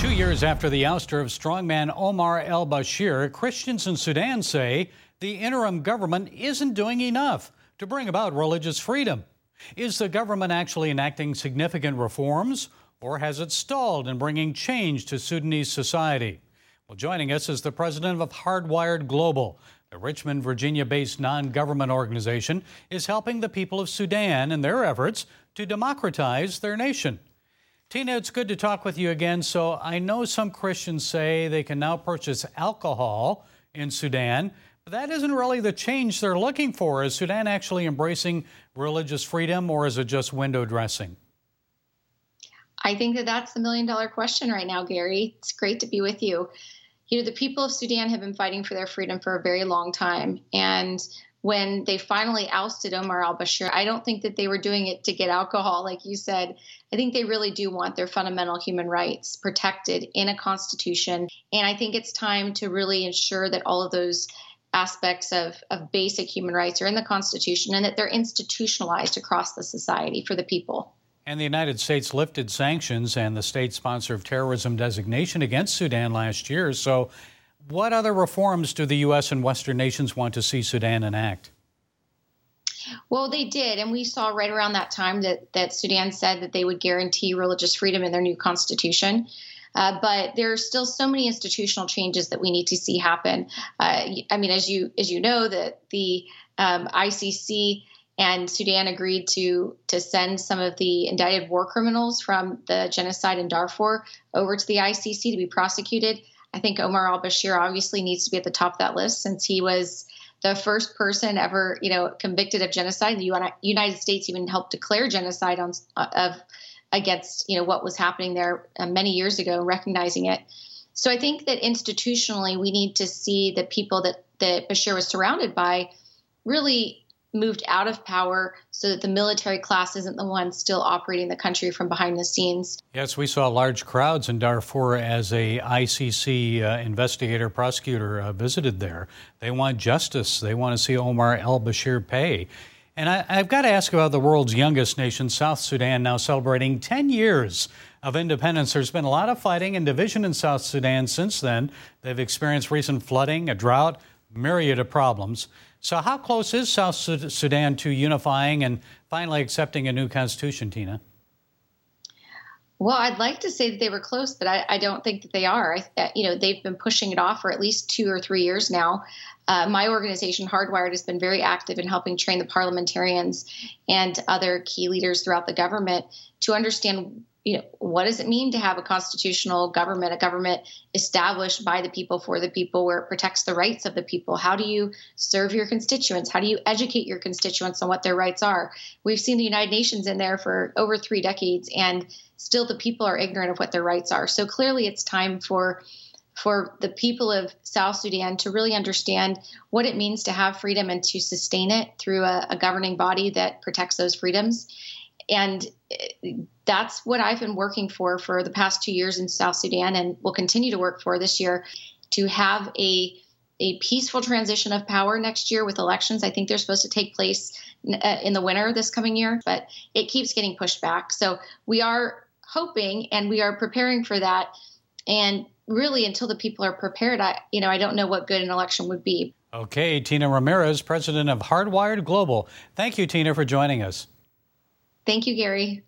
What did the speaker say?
Two years after the ouster of strongman Omar al Bashir, Christians in Sudan say the interim government isn't doing enough to bring about religious freedom. Is the government actually enacting significant reforms, or has it stalled in bringing change to Sudanese society? Well, joining us is the president of Hardwired Global. The Richmond, Virginia based non government organization is helping the people of Sudan in their efforts to democratize their nation. Tina, it's good to talk with you again. So, I know some Christians say they can now purchase alcohol in Sudan, but that isn't really the change they're looking for. Is Sudan actually embracing religious freedom, or is it just window dressing? I think that that's the million dollar question right now, Gary. It's great to be with you you know, the people of Sudan have been fighting for their freedom for a very long time. And when they finally ousted Omar al Bashir, I don't think that they were doing it to get alcohol, like you said. I think they really do want their fundamental human rights protected in a constitution. And I think it's time to really ensure that all of those aspects of, of basic human rights are in the Constitution and that they're institutionalized across the society for the people. And the United States lifted sanctions and the state sponsor of terrorism designation against Sudan last year. So, what other reforms do the U.S. and Western nations want to see Sudan enact? Well, they did, and we saw right around that time that, that Sudan said that they would guarantee religious freedom in their new constitution. Uh, but there are still so many institutional changes that we need to see happen. Uh, I mean, as you as you know, that the um, ICC and Sudan agreed to to send some of the indicted war criminals from the genocide in Darfur over to the ICC to be prosecuted. I think Omar al-Bashir obviously needs to be at the top of that list since he was the first person ever, you know, convicted of genocide. The United States even helped declare genocide on of against, you know, what was happening there uh, many years ago, recognizing it. So I think that institutionally, we need to see the people that that Bashir was surrounded by really moved out of power so that the military class isn't the one still operating the country from behind the scenes. Yes, we saw large crowds in Darfur as a ICC uh, investigator prosecutor uh, visited there. They want justice. They want to see Omar al-Bashir pay. And I, I've got to ask about the world's youngest nation, South Sudan, now celebrating 10 years of independence. There's been a lot of fighting and division in South Sudan since then. They've experienced recent flooding, a drought, myriad of problems. So, how close is South Sudan to unifying and finally accepting a new constitution, Tina? Well, I'd like to say that they were close, but I, I don't think that they are. I, you know, they've been pushing it off for at least two or three years now. Uh, my organization, Hardwired, has been very active in helping train the parliamentarians and other key leaders throughout the government to understand you know, what does it mean to have a constitutional government, a government established by the people for the people where it protects the rights of the people? How do you serve your constituents? How do you educate your constituents on what their rights are? We've seen the United Nations in there for over three decades, and still the people are ignorant of what their rights are. So clearly, it's time for for the people of South Sudan to really understand what it means to have freedom and to sustain it through a, a governing body that protects those freedoms and that's what I've been working for for the past two years in South Sudan and will continue to work for this year to have a a peaceful transition of power next year with elections. I think they're supposed to take place uh, in the winter this coming year, but it keeps getting pushed back. So we are hoping and we are preparing for that. And really, until the people are prepared, I you know I don't know what good an election would be. Okay, Tina Ramirez, president of Hardwired Global. Thank you, Tina, for joining us. Thank you, Gary.